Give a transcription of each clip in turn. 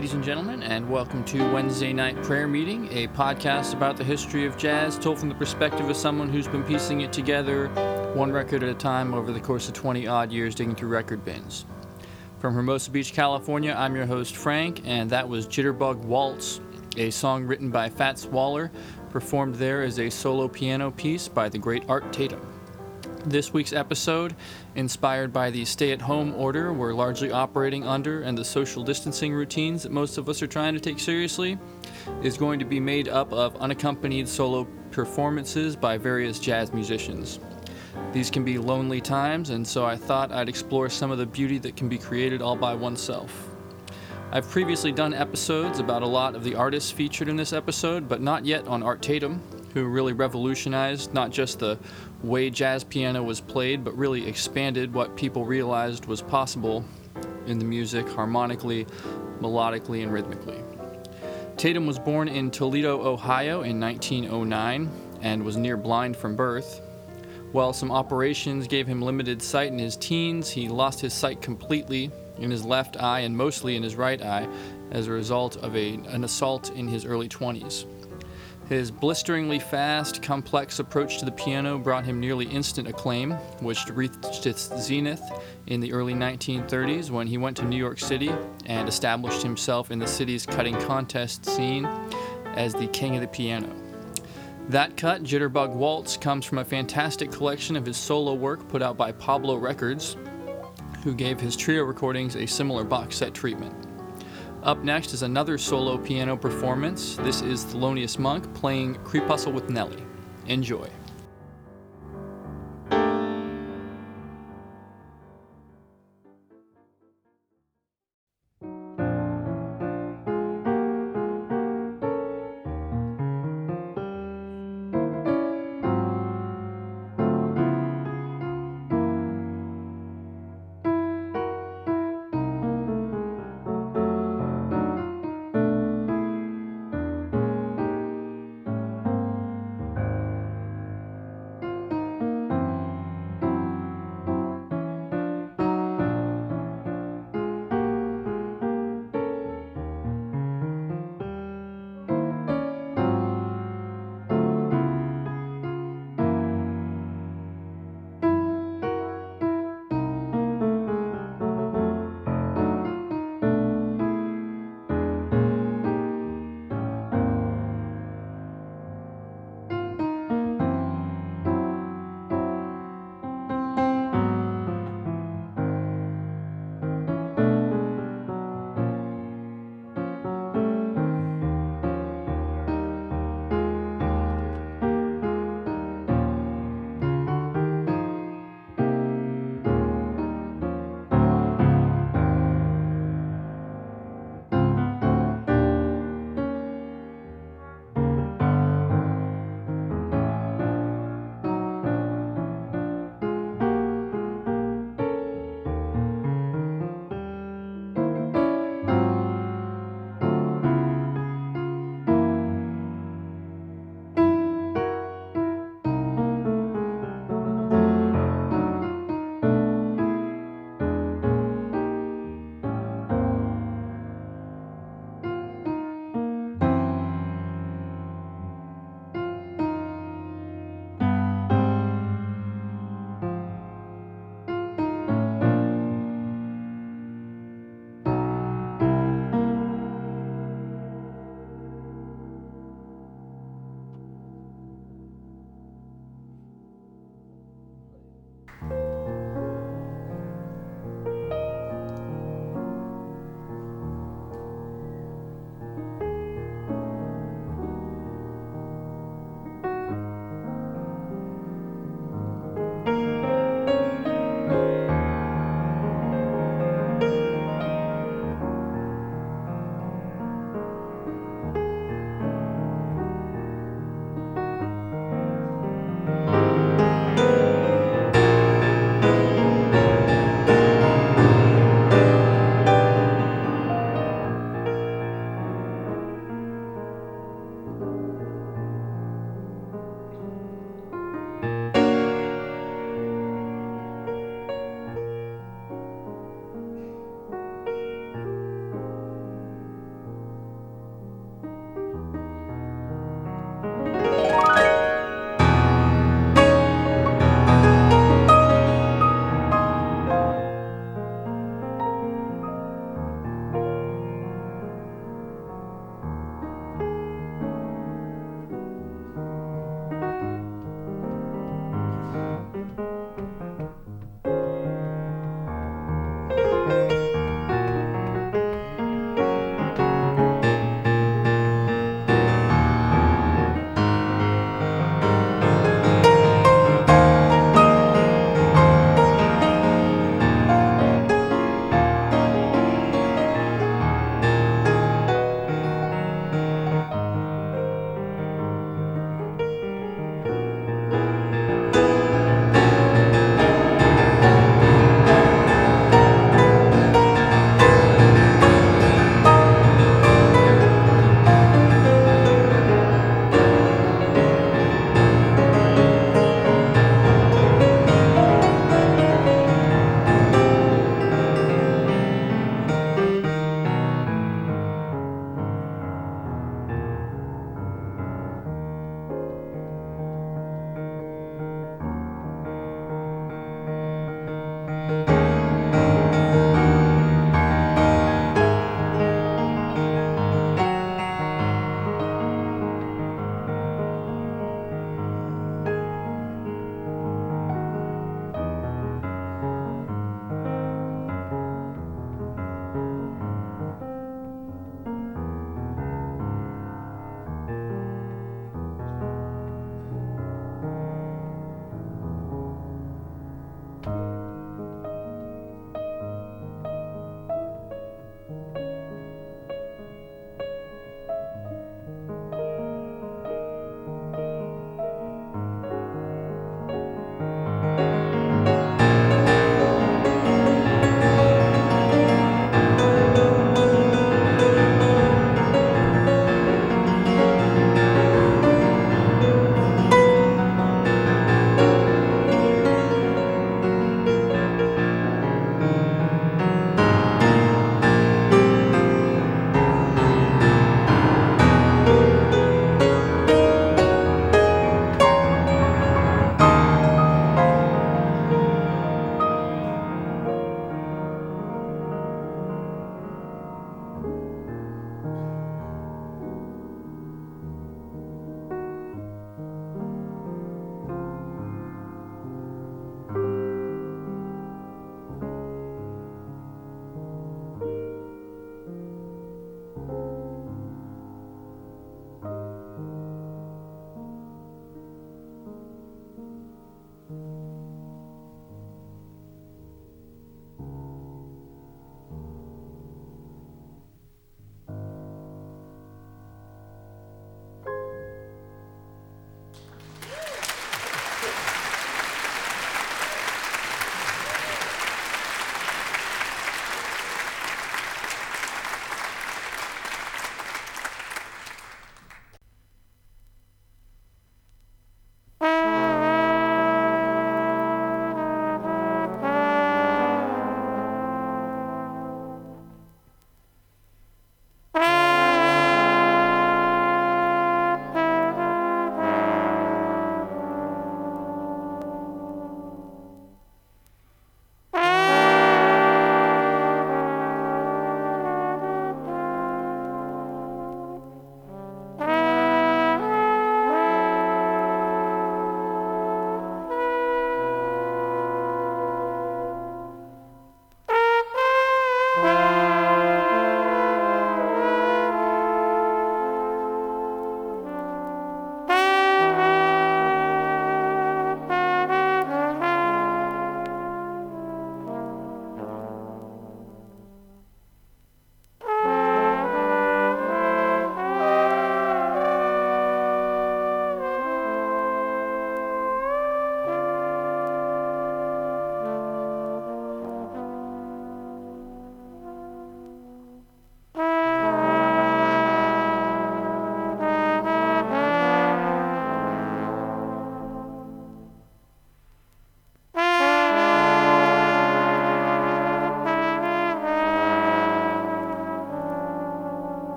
ladies and gentlemen, and welcome to Wednesday Night Prayer Meeting, a podcast about the history of jazz told from the perspective of someone who's been piecing it together one record at a time over the course of 20 odd years digging through record bins. From Hermosa Beach, California, I'm your host, Frank, and that was Jitterbug Waltz, a song written by Fats Waller, performed there as a solo piano piece by the great Art Tatum. This week's episode, inspired by the stay at home order we're largely operating under and the social distancing routines that most of us are trying to take seriously, is going to be made up of unaccompanied solo performances by various jazz musicians. These can be lonely times, and so I thought I'd explore some of the beauty that can be created all by oneself. I've previously done episodes about a lot of the artists featured in this episode, but not yet on Art Tatum, who really revolutionized not just the way jazz piano was played, but really expanded what people realized was possible in the music harmonically, melodically, and rhythmically. Tatum was born in Toledo, Ohio in 1909 and was near blind from birth. While some operations gave him limited sight in his teens, he lost his sight completely in his left eye and mostly in his right eye as a result of a, an assault in his early 20s. His blisteringly fast, complex approach to the piano brought him nearly instant acclaim, which reached its zenith in the early 1930s when he went to New York City and established himself in the city's cutting contest scene as the king of the piano. That cut, Jitterbug Waltz, comes from a fantastic collection of his solo work put out by Pablo Records, who gave his trio recordings a similar box set treatment. Up next is another solo piano performance. This is Thelonious Monk playing Crepuscule with Nellie. Enjoy.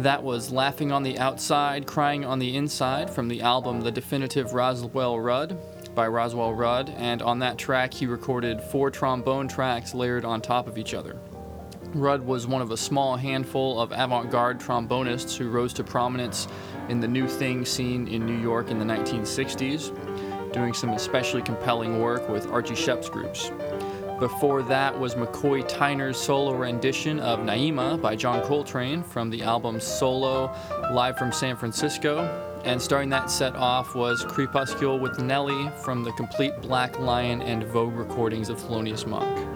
That was Laughing on the Outside, Crying on the Inside from the album The Definitive Roswell Rudd by Roswell Rudd, and on that track he recorded four trombone tracks layered on top of each other. Rudd was one of a small handful of avant garde trombonists who rose to prominence in the new thing scene in New York in the 1960s, doing some especially compelling work with Archie Shepp's groups. Before that was McCoy Tyner's solo rendition of Naima by John Coltrane from the album Solo Live from San Francisco. And starting that set off was Crepuscule with Nellie from the complete Black Lion and Vogue recordings of Thelonious Monk.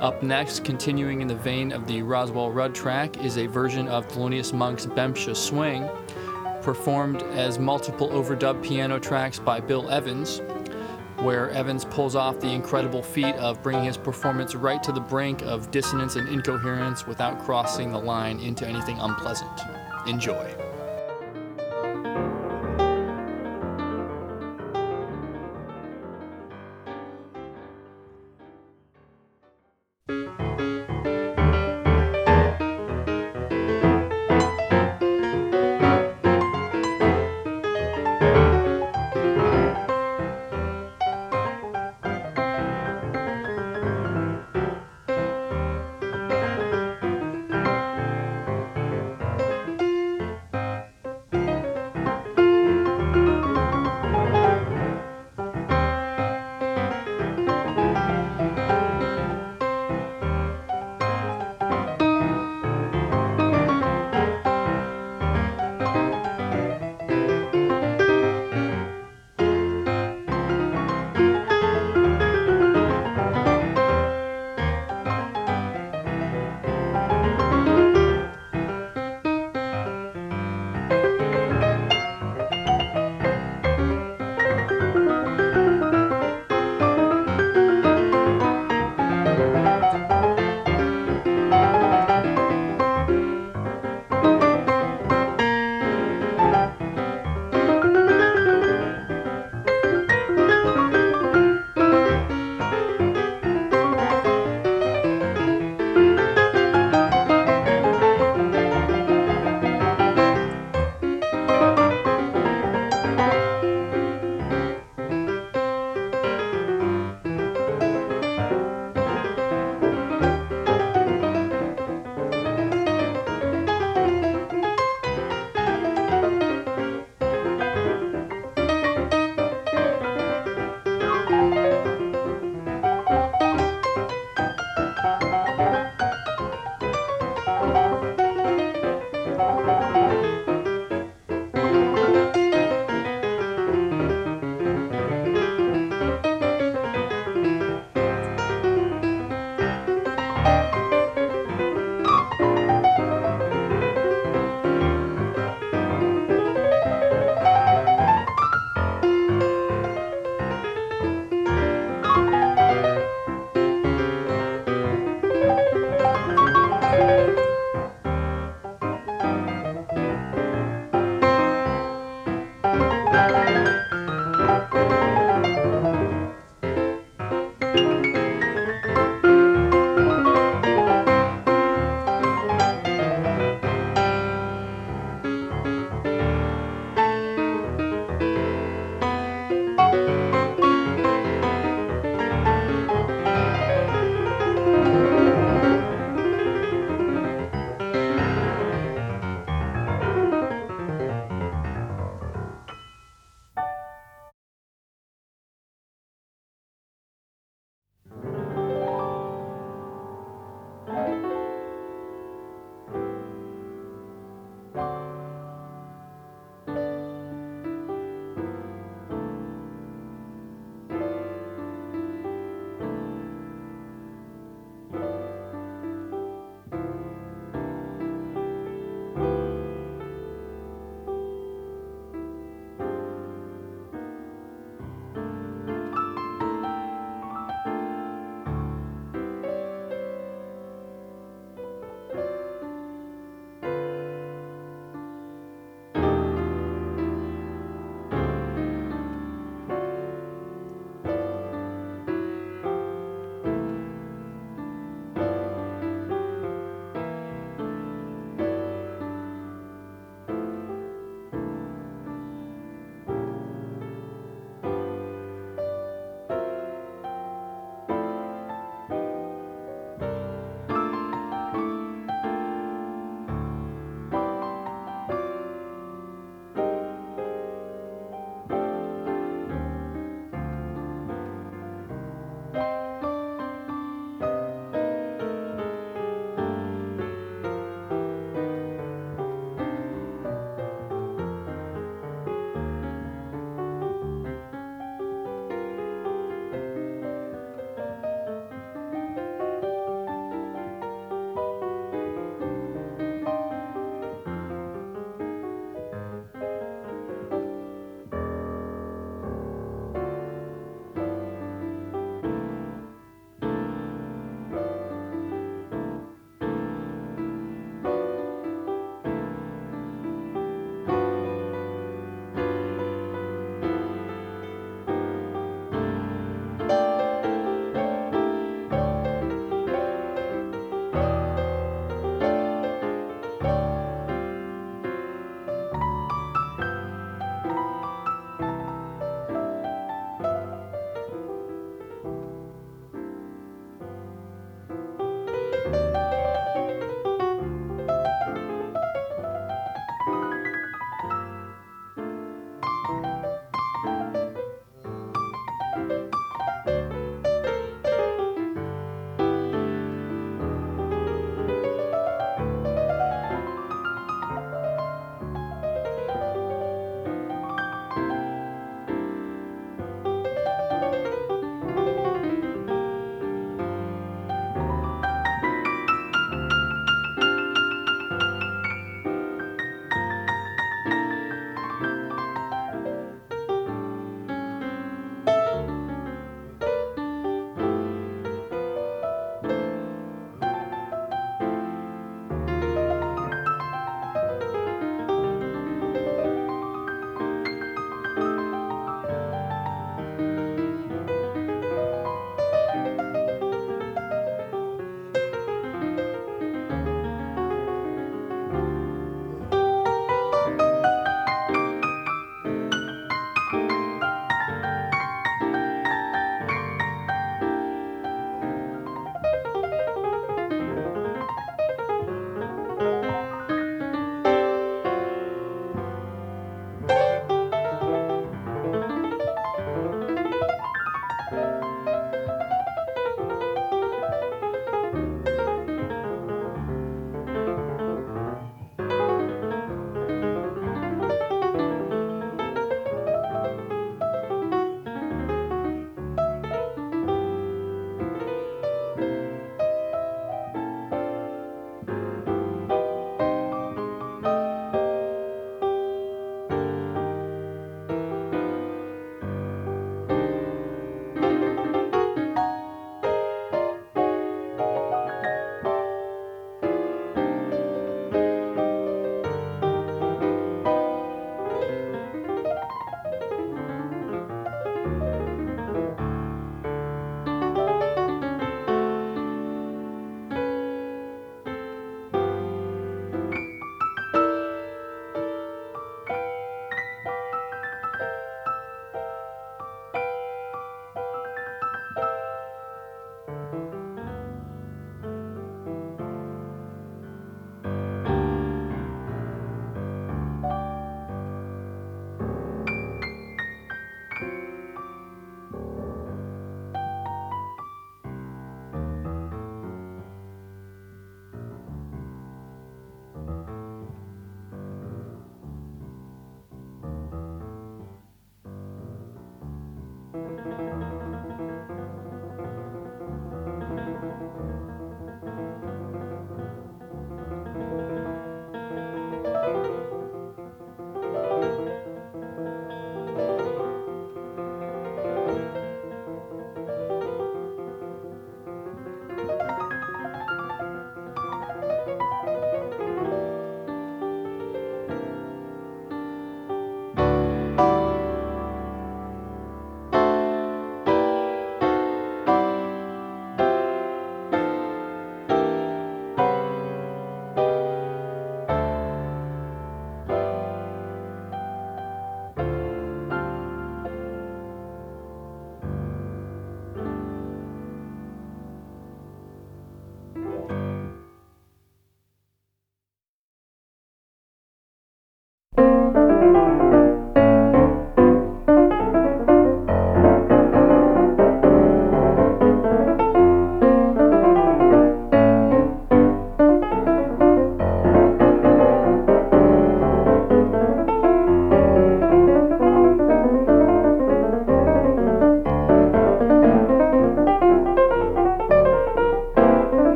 Up next, continuing in the vein of the Roswell Rudd track, is a version of Thelonious Monk's Bemsha Swing, performed as multiple overdub piano tracks by Bill Evans where Evans pulls off the incredible feat of bringing his performance right to the brink of dissonance and incoherence without crossing the line into anything unpleasant. Enjoy.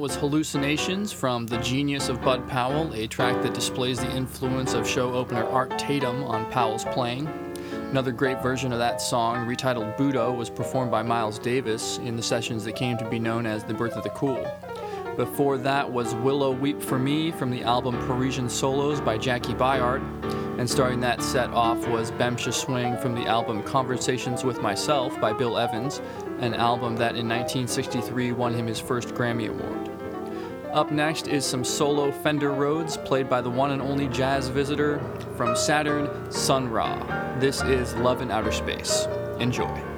Was Hallucinations from The Genius of Bud Powell, a track that displays the influence of show opener Art Tatum on Powell's playing. Another great version of that song, retitled Budo, was performed by Miles Davis in the sessions that came to be known as The Birth of the Cool. Before that was Willow Weep for Me from the album Parisian Solos by Jaki Byard. And starting that set off was Bemsha Swing from the album Conversations with Myself by Bill Evans, an album that in 1963 won him his first Grammy Award. Up next is some solo Fender Rhodes played by the one and only jazz visitor from Saturn, Sun Ra. This is Love in Outer Space. Enjoy.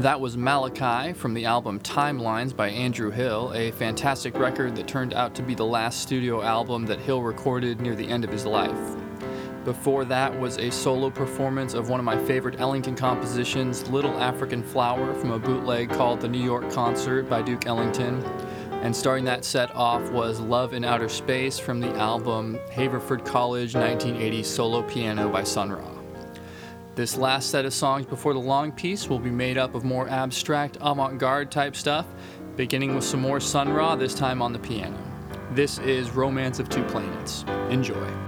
That was Malachi from the album Timelines by Andrew Hill, a fantastic record that turned out to be the last studio album that Hill recorded near the end of his life. Before that was a solo performance of one of my favorite Ellington compositions, Little African Flower, from a bootleg called The New York Concert by Duke Ellington. And starting that set off was Love in Outer Space from the album Haverford College 1980 Solo Piano by Sun Ra. This last set of songs before the long piece will be made up of more abstract, avant garde type stuff, beginning with some more Sun Ra, this time on the piano. This is Romance of Two Planets. Enjoy.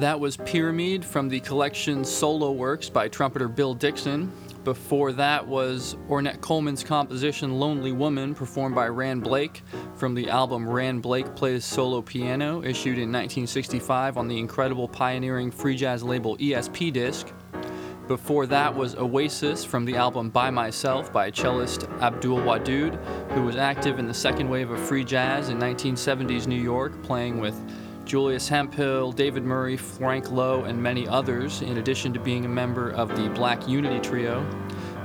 That was Pyramid from the collection Solo Works by trumpeter Bill Dixon. Before that was Ornette Coleman's composition Lonely Woman, performed by Ran Blake from the album Ran Blake Plays Solo Piano, issued in 1965 on the incredible pioneering free jazz label ESP disc. Before that was Oasis from the album By Myself by cellist Abdul Wadud, who was active in the second wave of free jazz in 1970s New York, playing with Julius Hemphill, David Murray, Frank Lowe, and many others, in addition to being a member of the Black Unity Trio,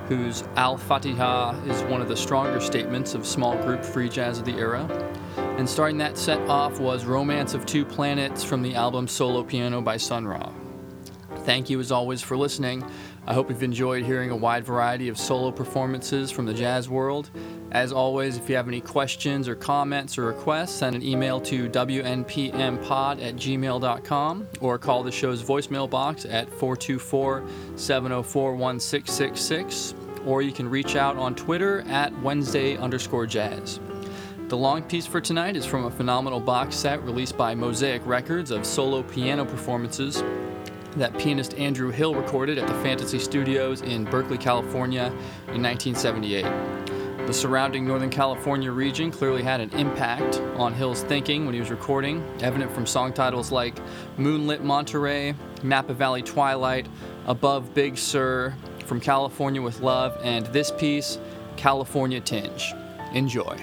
whose Al Fatiha is one of the stronger statements of small group free jazz of the era. And starting that set off was Romance of Two Planets from the album Solo Piano by Sun Ra. Thank you as always for listening. I hope you've enjoyed hearing a wide variety of solo performances from the jazz world. As always, if you have any questions or comments or requests, send an email to wnpmpod at gmail.com or call the show's voicemail box at 424 704 1666, or you can reach out on Twitter at Wednesday underscore jazz. The long piece for tonight is from a phenomenal box set released by Mosaic Records of solo piano performances that pianist Andrew Hill recorded at the Fantasy Studios in Berkeley, California in 1978. The surrounding Northern California region clearly had an impact on Hill's thinking when he was recording, evident from song titles like Moonlit Monterey, Napa Valley Twilight, Above Big Sur, From California with Love, and this piece, California Tinge. Enjoy.